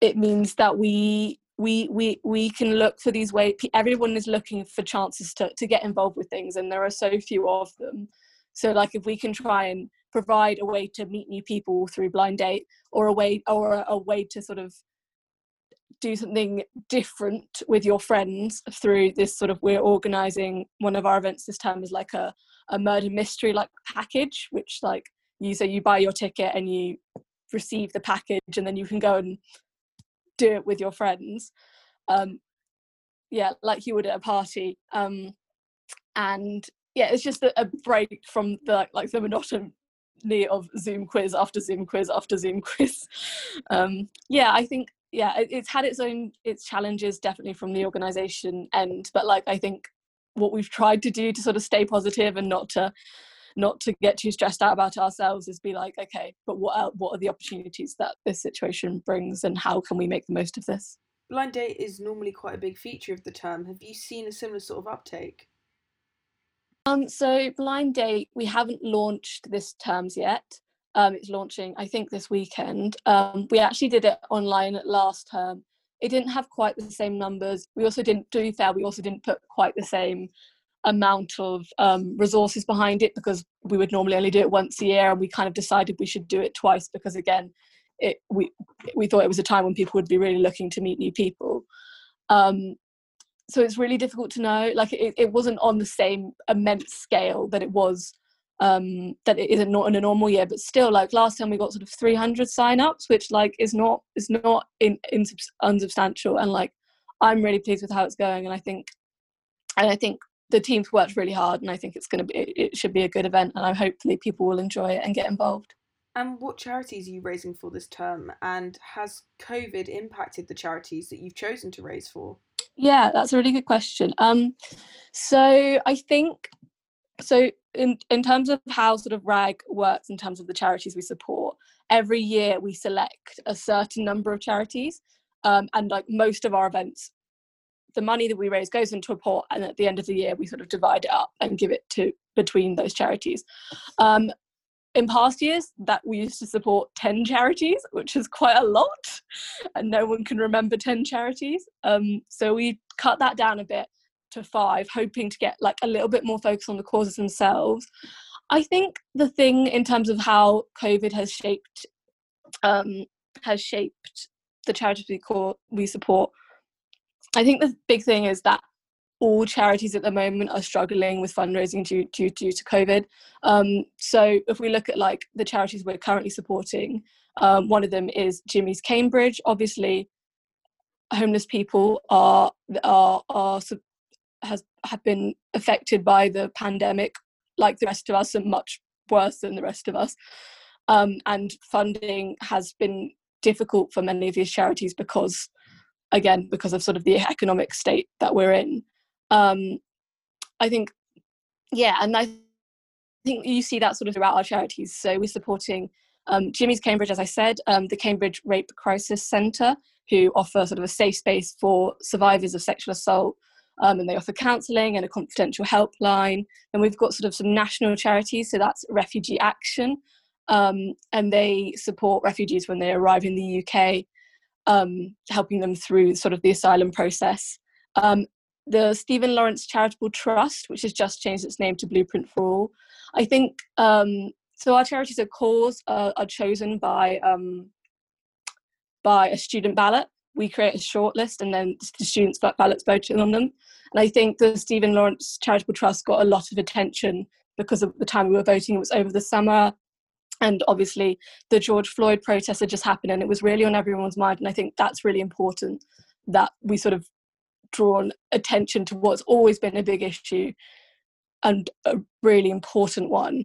it means that we we we we can look for these ways everyone is looking for chances to, to get involved with things and there are so few of them. So like if we can try and provide a way to meet new people through blind date or a way or a, way to sort of do something different with your friends through this sort of we're organizing one of our events this time is like a, a murder mystery like package which like you say you buy your ticket and you receive the package and then you can go and do it with your friends. Um yeah like you would at a party um and yeah it's just a, a break from the like the of zoom quiz after zoom quiz after zoom quiz um yeah i think yeah it, it's had its own its challenges definitely from the organization end but like i think what we've tried to do to sort of stay positive and not to not to get too stressed out about ourselves is be like okay but what are, what are the opportunities that this situation brings and how can we make the most of this Blind date is normally quite a big feature of the term. Have you seen a similar sort of uptake? Um so blind date we haven't launched this terms yet Um, it's launching, I think, this weekend. Um, we actually did it online at last term. It didn't have quite the same numbers. We also didn't do fair. We also didn't put quite the same amount of um, resources behind it because we would normally only do it once a year, and we kind of decided we should do it twice because again, it we we thought it was a time when people would be really looking to meet new people. Um, so it's really difficult to know. Like it, it wasn't on the same immense scale that it was um that it isn't not in a normal year but still like last time we got sort of 300 sign-ups which like is not is not in, in unsubstantial and like i'm really pleased with how it's going and i think and i think the team's worked really hard and i think it's going to be it should be a good event and i hopefully people will enjoy it and get involved and what charities are you raising for this term and has covid impacted the charities that you've chosen to raise for yeah that's a really good question. Um so i think so in in terms of how sort of rag works in terms of the charities we support every year we select a certain number of charities um, and like most of our events the money that we raise goes into a pot and at the end of the year we sort of divide it up and give it to between those charities. Um, in past years that we used to support 10 charities which is quite a lot and no one can remember 10 charities um, so we cut that down a bit to five, hoping to get like a little bit more focus on the causes themselves. I think the thing in terms of how COVID has shaped um, has shaped the charities we call we support. I think the big thing is that all charities at the moment are struggling with fundraising due due, due to COVID. Um, so if we look at like the charities we're currently supporting, um, one of them is Jimmy's Cambridge. Obviously, homeless people are are are has have been affected by the pandemic like the rest of us and much worse than the rest of us um, and funding has been difficult for many of these charities because again because of sort of the economic state that we're in um, i think yeah and i think you see that sort of throughout our charities so we're supporting um, jimmy's cambridge as i said um, the cambridge rape crisis centre who offer sort of a safe space for survivors of sexual assault um, and they offer counselling and a confidential helpline. And we've got sort of some national charities, so that's Refugee Action, um, and they support refugees when they arrive in the UK, um, helping them through sort of the asylum process. Um, the Stephen Lawrence Charitable Trust, which has just changed its name to Blueprint for All. I think um, so. Our charities of cause uh, are chosen by um, by a student ballot, we create a shortlist and then the students ballots voting on them. And I think the Stephen Lawrence Charitable Trust got a lot of attention because of the time we were voting. It was over the summer. And obviously, the George Floyd protest had just happened and it was really on everyone's mind. And I think that's really important that we sort of drawn attention to what's always been a big issue and a really important one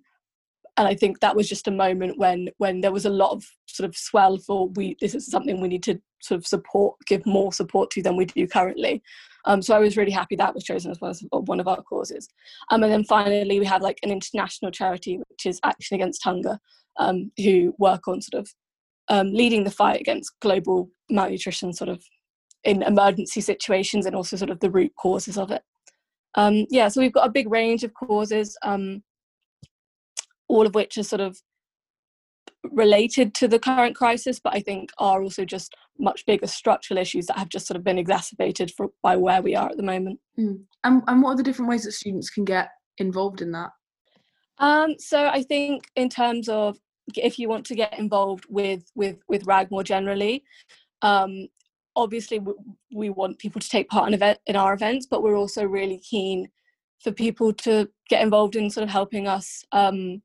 and I think that was just a moment when when there was a lot of sort of swell for we this is something we need to sort of support give more support to than we do currently. Um, so I was really happy that was chosen as one of, one of our causes. Um, and then finally we have like an international charity which is Action Against Hunger, um, who work on sort of um, leading the fight against global malnutrition, sort of in emergency situations and also sort of the root causes of it. Um, yeah, so we've got a big range of causes. Um, all of which are sort of related to the current crisis, but I think are also just much bigger structural issues that have just sort of been exacerbated for, by where we are at the moment. Mm. And, and what are the different ways that students can get involved in that? Um, so I think in terms of if you want to get involved with with with RAG more generally, um, obviously we, want people to take part in event in our events, but we're also really keen for people to get involved in sort of helping us um,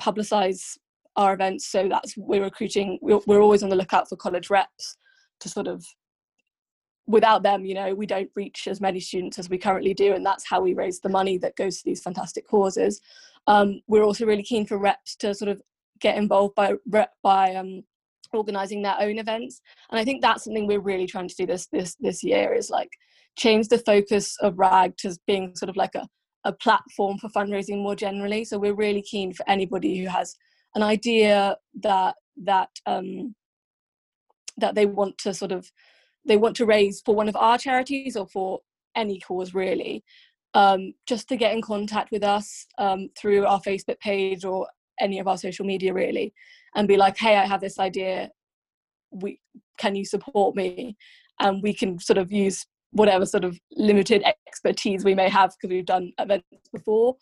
publicize our events. So that's we're recruiting we're, we're always on the lookout for college reps to sort of without them you know we don't reach as many students as we currently do and that's how we raise the money that goes to these fantastic causes um, we're also really keen for reps to sort of get involved by rep by um, organizing their own events and i think that's something we're really trying to do this this this year is like change the focus of rag to being sort of like a a platform for fundraising more generally. So we're really keen for anybody who has an idea that that um, that they want to sort of they want to raise for one of our charities or for any cause really. Um, just to get in contact with us um, through our Facebook page or any of our social media really and be like hey i have this idea. We can you support me? And we can sort of use whatever sort of limited expertise we may have because we've done events before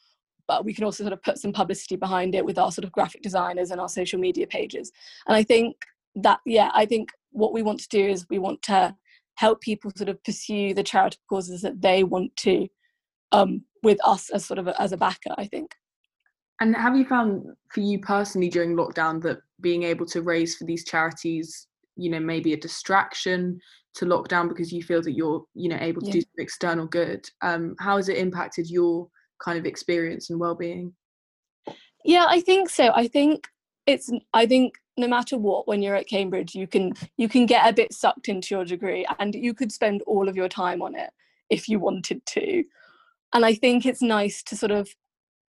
but we can also sort of put some publicity behind it with our sort of graphic designers and our social media pages. And i think that yeah i think what we want to do is we want to help people sort of pursue the charitable causes that they want to um, with us as sort of a, as a backer i think. And have you found for you personally during lockdown that being able to raise for these charities you know maybe a distraction to lockdown because you feel that you're you know able to yeah. do some external good. Um how has it impacted your kind of experience and well-being? Yeah i think so. I think it's i think no matter what when you're at cambridge you can you can get a bit sucked into your degree and you could spend all of your time on it if you wanted to. And i think it's nice to sort of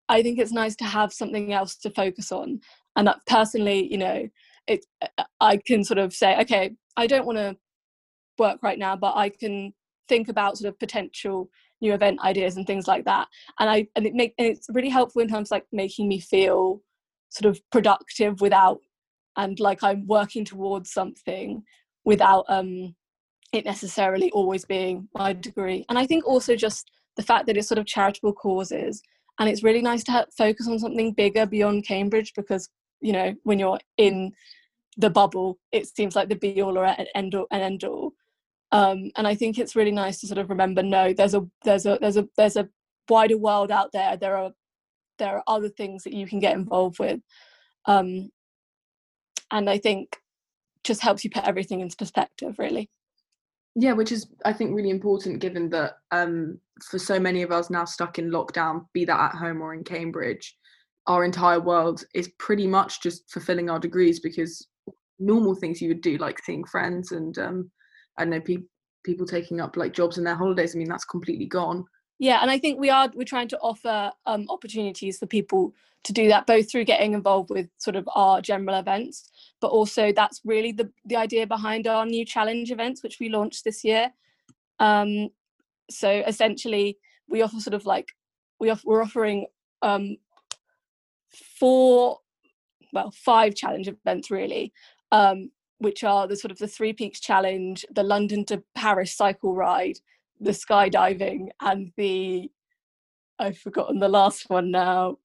i think it's nice to have something else to focus on and that personally you know it i can sort of say okay i don't want to work right now but i can think about sort of potential new event ideas and things like that. And i and it make and it's really helpful in terms of like making me feel sort of productive without and like i'm working towards something without um it necessarily always being my degree. And i think also just the fact that it's sort of charitable causes and it's really nice to focus on something bigger beyond cambridge because you know when you're in the bubble it seems like the be all or end all and end all. Um, and i think it's really nice to sort of remember no there's a there's a there's a there's a wider world out there. There are there are other things that you can get involved with. Um, and i think just helps you put everything into perspective really. Yeah which is i think really important given that um, for so many of us now stuck in lockdown be that at home or in cambridge our entire world is pretty much just fulfilling our degrees because normal things you would do like seeing friends and um, I know people people taking up like jobs in their holidays. I mean, that's completely gone. Yeah, and I think we are we're trying to offer um, opportunities for people to do that, both through getting involved with sort of our general events, but also that's really the the idea behind our new challenge events, which we launched this year. Um, so essentially, we offer sort of like we we're offering um, four, well, five challenge events really, um, which are the sort of the Three Peaks Challenge, the London to Paris cycle ride, the skydiving, and the I've forgotten the last one now,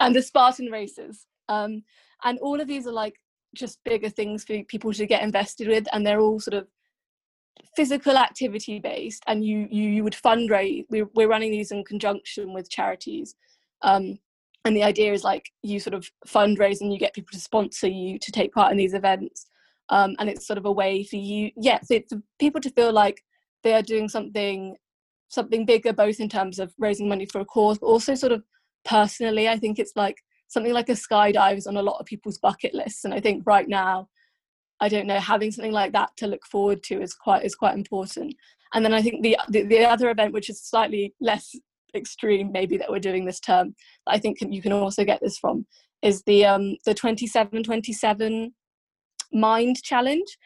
and the Spartan races. Um, and all of these are like just bigger things for people to get invested with, and they're all sort of physical activity based. And you you you would fundraise. We're we're running these in conjunction with charities. Um, and the idea is like you sort of fundraise and you get people to sponsor you to take part in these events. Um, and it's sort of a way for you yeah for, people to feel like they are doing something something bigger both in terms of raising money for a cause but also sort of personally i think it's like something like a skydive is on a lot of people's bucket lists. And i think right now i don't know having something like that to look forward to is quite is quite important. And then i think the, the, the other event which is slightly less extreme maybe that we're doing this term i think you can also get this from is the um the 27 27 mind challenge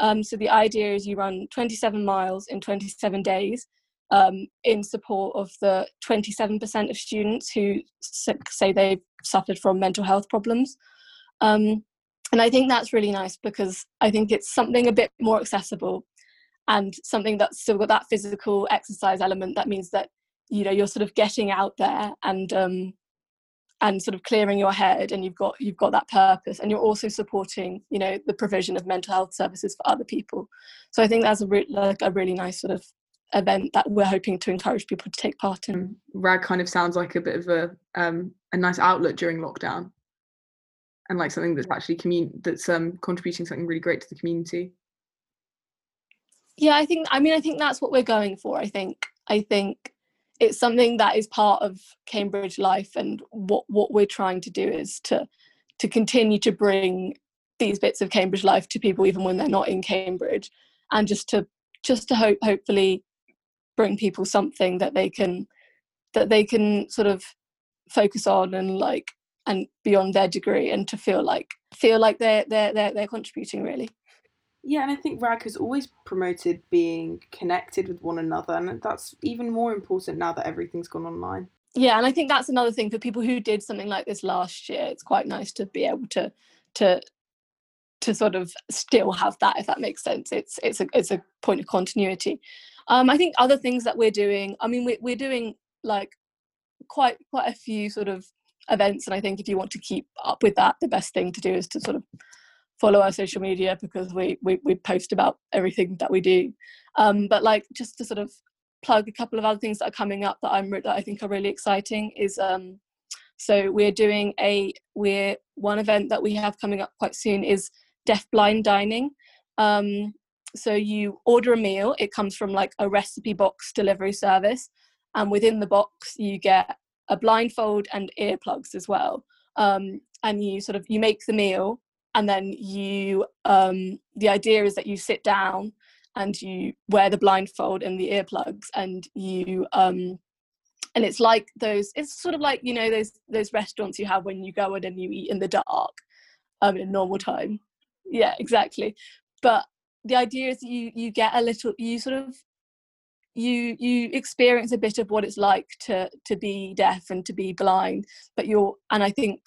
um so the idea is you run 27 miles in 27 days um, in support of the 27% of students who say they've suffered from mental health problems. Um, and I think that's really nice because I think it's something a bit more accessible and something that's still got that physical exercise element that means that you know you're sort of getting out there and um and sort of clearing your head and you've got you've got that purpose and you're also supporting you know the provision of mental health services for other people. So i think that's a re- like a really nice sort of event that we're hoping to encourage people to take part in. Mm, rag kind of sounds like a bit of a um a nice outlet during lockdown. And like something that's actually commun that's um contributing something really great to the community. Yeah i think i mean i think that's what we're going for i think. I think it's something that is part of Cambridge life and what what we're trying to do is to to continue to bring these bits of Cambridge life to people even when they're not in Cambridge and just to just to hope hopefully bring people something that they can that they can sort of focus on and like and beyond their degree and to feel like feel like they're they're they're, they're contributing really yeah, and I think RAG has always promoted being connected with one another, and that's even more important now that everything's gone online. yeah and i think that's another thing for people who did something like this last year it's quite nice to be able to to to sort of still have that if that makes sense it's it's a it's a point of continuity um i think other things that we're doing i mean we're, we're doing like quite quite a few sort of events and i think if you want to keep up with that the best thing to do is to sort of follow our social media because we we, we post about everything that we do. Um but like just to sort of plug a couple of other things that are coming up that i'm that i think are really exciting is um so we're doing a we're one event that we have coming up quite soon is deaf blind dining. Um so you order a meal it comes from like a recipe box delivery service and within the box you get a blindfold and earplugs as well. Um, and you sort of you make the meal and then you um, the idea is that you sit down and you wear the blindfold and the earplugs and you um, and it's like those it's sort of like you know those those restaurants you have when you go in and you eat in the dark um, in normal time. Yeah exactly. But the idea is you you get a little you sort of you you experience a bit of what it's like to to be deaf and to be blind but you're and i think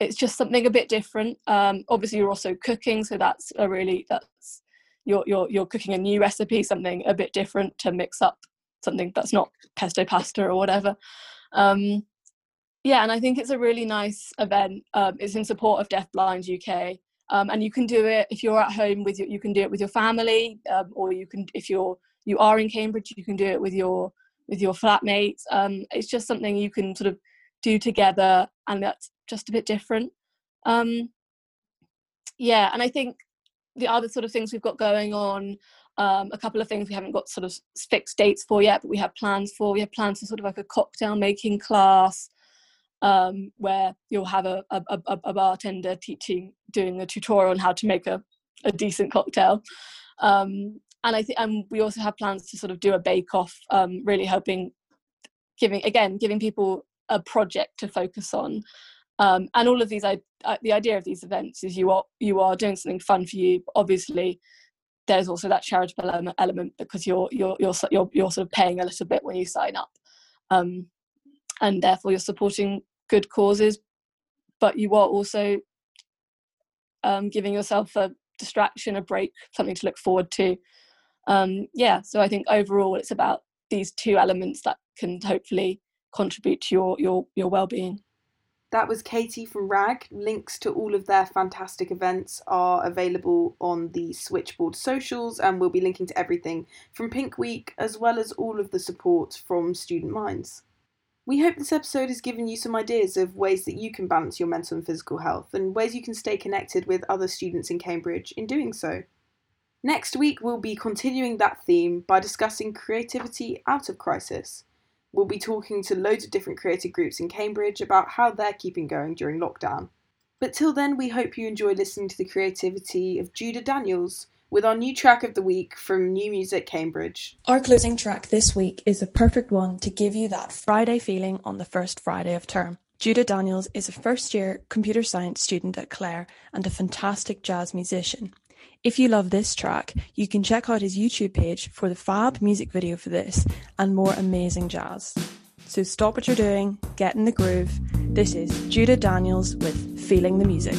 it's just something a bit different. Um obviously you're also cooking so that's a really that's you're you're you're cooking a new recipe something a bit different to mix up something that's not pesto pasta or whatever. Um yeah and i think it's a really nice event. Um, it's in support of deaf blind uk um, and you can do it if you're at home with your you can do it with your family um, or you can if you're you are in Cambridge, you can do it with your with your flatmates. Um, it's just something you can sort of do together, and that's just a bit different. Um, yeah, and I think the other sort of things we've got going on, um, a couple of things we haven't got sort of fixed dates for yet, but we have plans for. We have plans for sort of like a cocktail making class. Um, where you'll have a, a, a, a, bartender teaching, doing a tutorial on how to make a, a decent cocktail. Um, and I think and we also have plans to sort of do a bake off, um, really hoping giving again giving people a project to focus on. Um, and all of these, I, I, the idea of these events is you are you are doing something fun for you. obviously, there's also that charitable element, because you're you're you're you're you're sort of paying a little bit when you sign up, um, and therefore you're supporting good causes, but you are also um, giving yourself a distraction, a break, something to look forward to. Um, yeah so i think overall it's about these two elements that can hopefully contribute to your your your well-being that was Katie from RAG. Links to all of their fantastic events are available on the Switchboard socials, and we'll be linking to everything from Pink Week as well as all of the support from Student Minds. We hope this episode has given you some ideas of ways that you can balance your mental and physical health and ways you can stay connected with other students in Cambridge in doing so. Next week, we'll be continuing that theme by discussing creativity out of crisis. We'll be talking to loads of different creative groups in Cambridge about how they're keeping going during lockdown. But till then, we hope you enjoy listening to the creativity of Judah Daniels with our new track of the week from New Music Cambridge. Our closing track this week is a perfect one to give you that Friday feeling on the first Friday of term. Judah Daniels is a first year computer science student at Clare and a fantastic jazz musician. If you love this track, you can check out his YouTube page for the fab music video for this and more amazing jazz. So stop what you're doing, get in the groove. This is Judah Daniels with Feeling the Music.